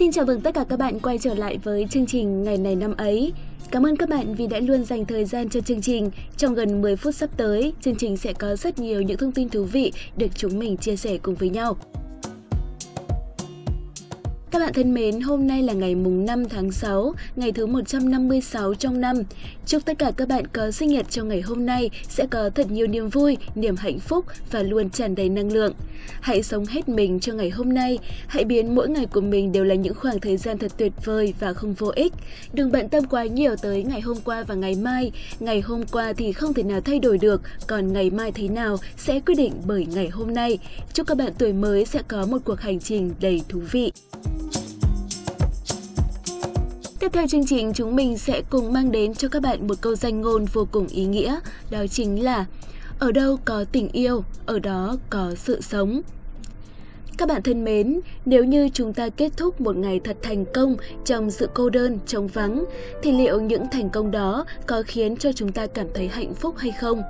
Xin chào mừng tất cả các bạn quay trở lại với chương trình Ngày này năm ấy. Cảm ơn các bạn vì đã luôn dành thời gian cho chương trình. Trong gần 10 phút sắp tới, chương trình sẽ có rất nhiều những thông tin thú vị được chúng mình chia sẻ cùng với nhau. Các bạn thân mến, hôm nay là ngày mùng 5 tháng 6, ngày thứ 156 trong năm. Chúc tất cả các bạn có sinh nhật trong ngày hôm nay sẽ có thật nhiều niềm vui, niềm hạnh phúc và luôn tràn đầy năng lượng. Hãy sống hết mình cho ngày hôm nay, hãy biến mỗi ngày của mình đều là những khoảng thời gian thật tuyệt vời và không vô ích. Đừng bận tâm quá nhiều tới ngày hôm qua và ngày mai. Ngày hôm qua thì không thể nào thay đổi được, còn ngày mai thế nào sẽ quyết định bởi ngày hôm nay. Chúc các bạn tuổi mới sẽ có một cuộc hành trình đầy thú vị. Tiếp theo chương trình chúng mình sẽ cùng mang đến cho các bạn một câu danh ngôn vô cùng ý nghĩa, đó chính là Ở đâu có tình yêu, ở đó có sự sống. Các bạn thân mến, nếu như chúng ta kết thúc một ngày thật thành công trong sự cô đơn, trống vắng, thì liệu những thành công đó có khiến cho chúng ta cảm thấy hạnh phúc hay không?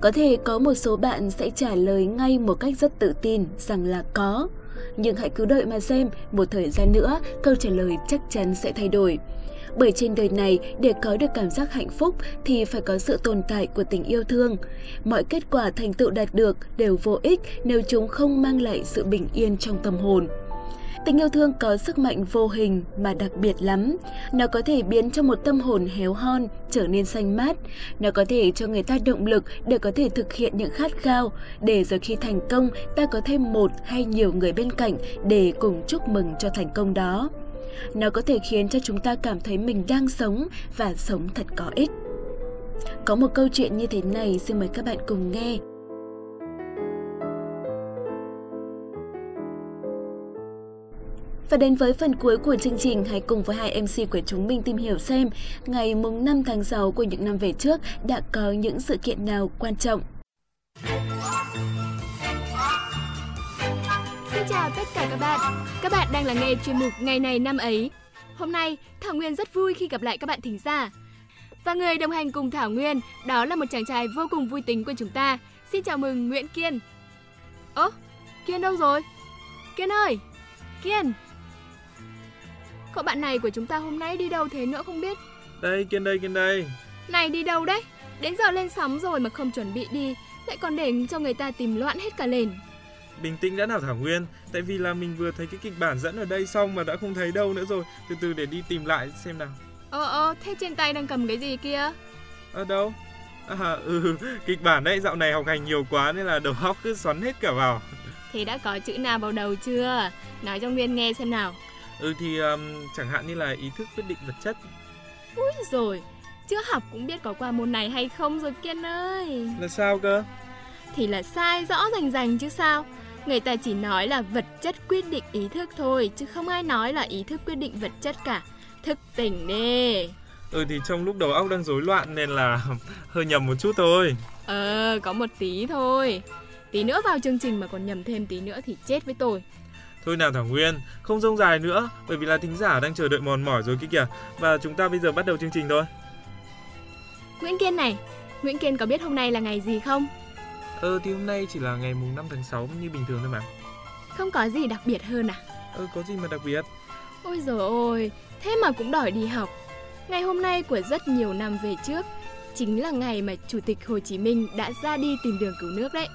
Có thể có một số bạn sẽ trả lời ngay một cách rất tự tin rằng là có nhưng hãy cứ đợi mà xem, một thời gian nữa câu trả lời chắc chắn sẽ thay đổi. Bởi trên đời này, để có được cảm giác hạnh phúc thì phải có sự tồn tại của tình yêu thương. Mọi kết quả thành tựu đạt được đều vô ích nếu chúng không mang lại sự bình yên trong tâm hồn. Tình yêu thương có sức mạnh vô hình mà đặc biệt lắm. Nó có thể biến cho một tâm hồn héo hon trở nên xanh mát. Nó có thể cho người ta động lực để có thể thực hiện những khát khao, để rồi khi thành công ta có thêm một hay nhiều người bên cạnh để cùng chúc mừng cho thành công đó. Nó có thể khiến cho chúng ta cảm thấy mình đang sống và sống thật có ích. Có một câu chuyện như thế này xin mời các bạn cùng nghe. Và đến với phần cuối của chương trình, hãy cùng với hai MC của chúng mình tìm hiểu xem ngày mùng 5 tháng 6 của những năm về trước đã có những sự kiện nào quan trọng. Xin chào tất cả các bạn. Các bạn đang lắng nghe chuyên mục Ngày này năm ấy. Hôm nay, Thảo Nguyên rất vui khi gặp lại các bạn thính giả. Và người đồng hành cùng Thảo Nguyên, đó là một chàng trai vô cùng vui tính của chúng ta. Xin chào mừng Nguyễn Kiên. Ơ, Kiên đâu rồi? Kiên ơi, Kiên, Cậu bạn này của chúng ta hôm nay đi đâu thế nữa không biết? Đây Kiên đây Kiên đây. Này đi đâu đấy? Đến giờ lên sóng rồi mà không chuẩn bị đi. Lại còn để cho người ta tìm loạn hết cả lên Bình tĩnh đã nào Thảo Nguyên Tại vì là mình vừa thấy cái kịch bản dẫn ở đây xong mà đã không thấy đâu nữa rồi. Từ từ để đi tìm lại xem nào. Ờ ờ thế trên tay đang cầm cái gì kia? Ở đâu? À ừ kịch bản đấy dạo này học hành nhiều quá nên là đầu óc cứ xoắn hết cả vào. Thế đã có chữ nào vào đầu chưa? Nói cho Nguyên nghe xem nào Ừ thì um, chẳng hạn như là ý thức quyết định vật chất. Úi rồi, chưa học cũng biết có qua môn này hay không rồi Kiên ơi. Là sao cơ? Thì là sai rõ rành rành chứ sao. Người ta chỉ nói là vật chất quyết định ý thức thôi, chứ không ai nói là ý thức quyết định vật chất cả. Thức tỉnh đi. Ừ thì trong lúc đầu óc đang rối loạn nên là hơi nhầm một chút thôi. Ờ, có một tí thôi. Tí nữa vào chương trình mà còn nhầm thêm tí nữa thì chết với tôi. Thôi nào Thảo Nguyên, không rông dài nữa, bởi vì là thính giả đang chờ đợi mòn mỏi rồi kia kìa. Và chúng ta bây giờ bắt đầu chương trình thôi. Nguyễn Kiên này, Nguyễn Kiên có biết hôm nay là ngày gì không? Ờ thì hôm nay chỉ là ngày mùng 5 tháng 6 như bình thường thôi mà. Không có gì đặc biệt hơn à? Ờ có gì mà đặc biệt? Ôi giời ơi, thế mà cũng đòi đi học. Ngày hôm nay của rất nhiều năm về trước chính là ngày mà Chủ tịch Hồ Chí Minh đã ra đi tìm đường cứu nước đấy.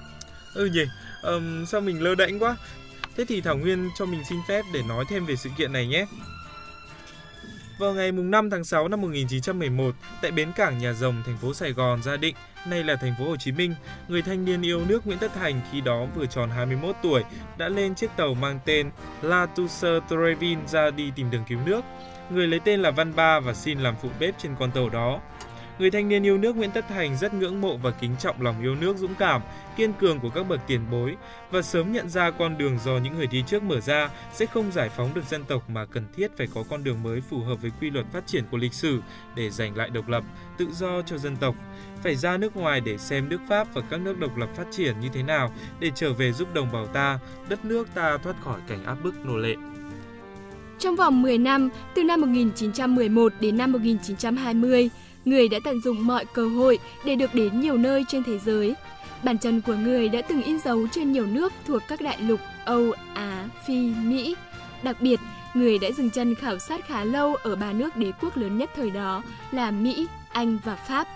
Ừ nhỉ, um, sao mình lơ đễnh quá Thế thì Thảo Nguyên cho mình xin phép để nói thêm về sự kiện này nhé. Vào ngày 5 tháng 6 năm 1911, tại bến cảng Nhà Rồng, thành phố Sài Gòn, Gia Định, nay là thành phố Hồ Chí Minh, người thanh niên yêu nước Nguyễn Tất Thành khi đó vừa tròn 21 tuổi đã lên chiếc tàu mang tên La Toussaint Trevin ra đi tìm đường cứu nước. Người lấy tên là Văn Ba và xin làm phụ bếp trên con tàu đó. Người thanh niên yêu nước Nguyễn Tất Thành rất ngưỡng mộ và kính trọng lòng yêu nước dũng cảm, kiên cường của các bậc tiền bối và sớm nhận ra con đường do những người đi trước mở ra sẽ không giải phóng được dân tộc mà cần thiết phải có con đường mới phù hợp với quy luật phát triển của lịch sử để giành lại độc lập, tự do cho dân tộc. Phải ra nước ngoài để xem nước Pháp và các nước độc lập phát triển như thế nào để trở về giúp đồng bào ta, đất nước ta thoát khỏi cảnh áp bức nô lệ. Trong vòng 10 năm, từ năm 1911 đến năm 1920, người đã tận dụng mọi cơ hội để được đến nhiều nơi trên thế giới. Bàn chân của người đã từng in dấu trên nhiều nước thuộc các đại lục Âu, Á, Phi, Mỹ. Đặc biệt, người đã dừng chân khảo sát khá lâu ở ba nước đế quốc lớn nhất thời đó là Mỹ, Anh và Pháp.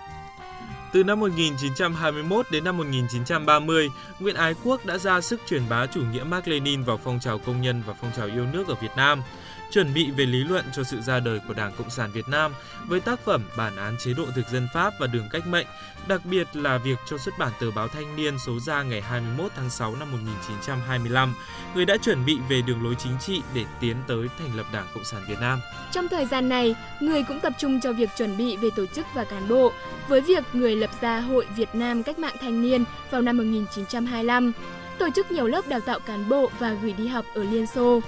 Từ năm 1921 đến năm 1930, Nguyễn Ái Quốc đã ra sức truyền bá chủ nghĩa Mark Lenin vào phong trào công nhân và phong trào yêu nước ở Việt Nam chuẩn bị về lý luận cho sự ra đời của Đảng Cộng sản Việt Nam với tác phẩm Bản án chế độ thực dân Pháp và đường cách mệnh, đặc biệt là việc cho xuất bản tờ báo Thanh niên số ra ngày 21 tháng 6 năm 1925, người đã chuẩn bị về đường lối chính trị để tiến tới thành lập Đảng Cộng sản Việt Nam. Trong thời gian này, người cũng tập trung cho việc chuẩn bị về tổ chức và cán bộ, với việc người lập ra Hội Việt Nam Cách mạng Thanh niên vào năm 1925, tổ chức nhiều lớp đào tạo cán bộ và gửi đi học ở Liên Xô.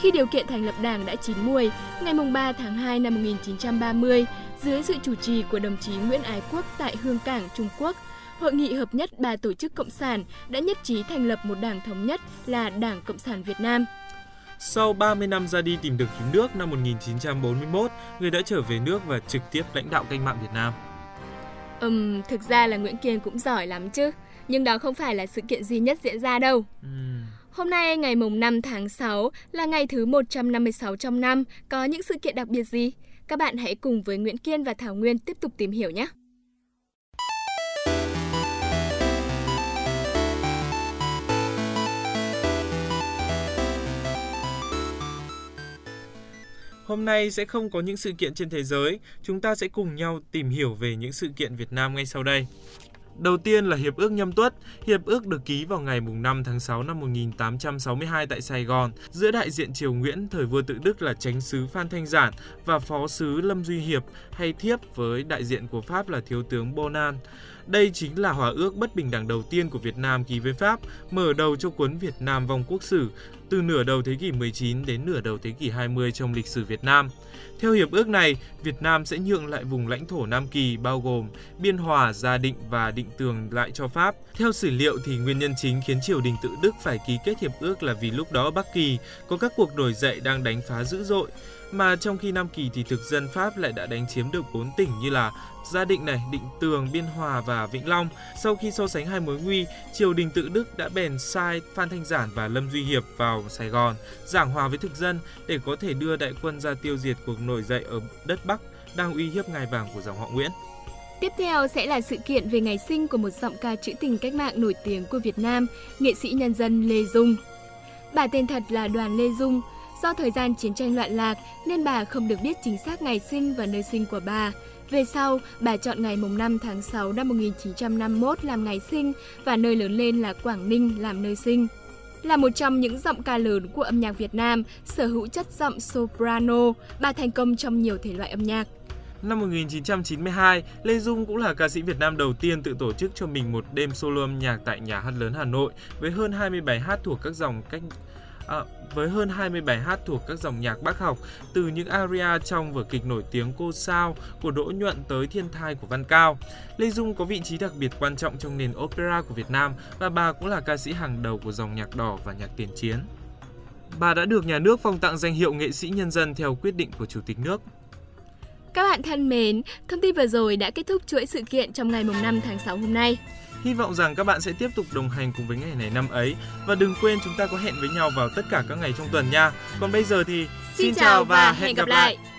Khi điều kiện thành lập đảng đã chín muồi, ngày 3 tháng 2 năm 1930, dưới sự chủ trì của đồng chí Nguyễn Ái Quốc tại Hương Cảng, Trung Quốc, Hội nghị hợp nhất ba tổ chức cộng sản đã nhất trí thành lập một đảng thống nhất là Đảng Cộng sản Việt Nam. Sau 30 năm ra đi tìm đường cứu nước năm 1941, người đã trở về nước và trực tiếp lãnh đạo cách mạng Việt Nam. Ừm, thực ra là Nguyễn Kiên cũng giỏi lắm chứ, nhưng đó không phải là sự kiện duy nhất diễn ra đâu. Uhm. Hôm nay ngày mùng 5 tháng 6 là ngày thứ 156 trong năm, có những sự kiện đặc biệt gì? Các bạn hãy cùng với Nguyễn Kiên và Thảo Nguyên tiếp tục tìm hiểu nhé. Hôm nay sẽ không có những sự kiện trên thế giới, chúng ta sẽ cùng nhau tìm hiểu về những sự kiện Việt Nam ngay sau đây. Đầu tiên là Hiệp ước Nhâm Tuất. Hiệp ước được ký vào ngày 5 tháng 6 năm 1862 tại Sài Gòn, giữa đại diện triều Nguyễn, thời vua tự Đức là tránh sứ Phan Thanh Giản và phó sứ Lâm Duy Hiệp, hay thiếp với đại diện của Pháp là thiếu tướng Bonan. Đây chính là hòa ước bất bình đẳng đầu tiên của Việt Nam ký với Pháp, mở đầu cho cuốn Việt Nam vong quốc sử từ nửa đầu thế kỷ 19 đến nửa đầu thế kỷ 20 trong lịch sử Việt Nam. Theo hiệp ước này, Việt Nam sẽ nhượng lại vùng lãnh thổ Nam Kỳ bao gồm Biên Hòa, Gia Định và Định Tường lại cho Pháp. Theo sử liệu thì nguyên nhân chính khiến triều đình tự Đức phải ký kết hiệp ước là vì lúc đó Bắc Kỳ có các cuộc nổi dậy đang đánh phá dữ dội mà trong khi Nam Kỳ thì thực dân Pháp lại đã đánh chiếm được 4 tỉnh như là Gia Định này, Định Tường, Biên Hòa và Vĩnh Long. Sau khi so sánh hai mối nguy, triều đình tự Đức đã bèn sai Phan Thanh Giản và Lâm Duy Hiệp vào Sài Gòn, giảng hòa với thực dân để có thể đưa đại quân ra tiêu diệt cuộc nổi dậy ở đất Bắc đang uy hiếp ngai vàng của dòng họ Nguyễn. Tiếp theo sẽ là sự kiện về ngày sinh của một giọng ca trữ tình cách mạng nổi tiếng của Việt Nam, nghệ sĩ nhân dân Lê Dung. Bà tên thật là Đoàn Lê Dung, Do thời gian chiến tranh loạn lạc nên bà không được biết chính xác ngày sinh và nơi sinh của bà. Về sau, bà chọn ngày mùng 5 tháng 6 năm 1951 làm ngày sinh và nơi lớn lên là Quảng Ninh làm nơi sinh. Là một trong những giọng ca lớn của âm nhạc Việt Nam, sở hữu chất giọng soprano, bà thành công trong nhiều thể loại âm nhạc. Năm 1992, Lê Dung cũng là ca sĩ Việt Nam đầu tiên tự tổ chức cho mình một đêm solo âm nhạc tại Nhà hát lớn Hà Nội với hơn 20 bài hát thuộc các dòng cách à, với hơn 20 bài hát thuộc các dòng nhạc bác học, từ những aria trong vở kịch nổi tiếng Cô Sao của Đỗ Nhuận tới Thiên Thai của Văn Cao. Lê Dung có vị trí đặc biệt quan trọng trong nền opera của Việt Nam và bà cũng là ca sĩ hàng đầu của dòng nhạc đỏ và nhạc tiền chiến. Bà đã được nhà nước phong tặng danh hiệu nghệ sĩ nhân dân theo quyết định của Chủ tịch nước. Các bạn thân mến, thông tin vừa rồi đã kết thúc chuỗi sự kiện trong ngày mùng 5 tháng 6 hôm nay. Hy vọng rằng các bạn sẽ tiếp tục đồng hành cùng với ngày này năm ấy và đừng quên chúng ta có hẹn với nhau vào tất cả các ngày trong tuần nha. Còn bây giờ thì xin, xin chào và hẹn gặp lại. lại.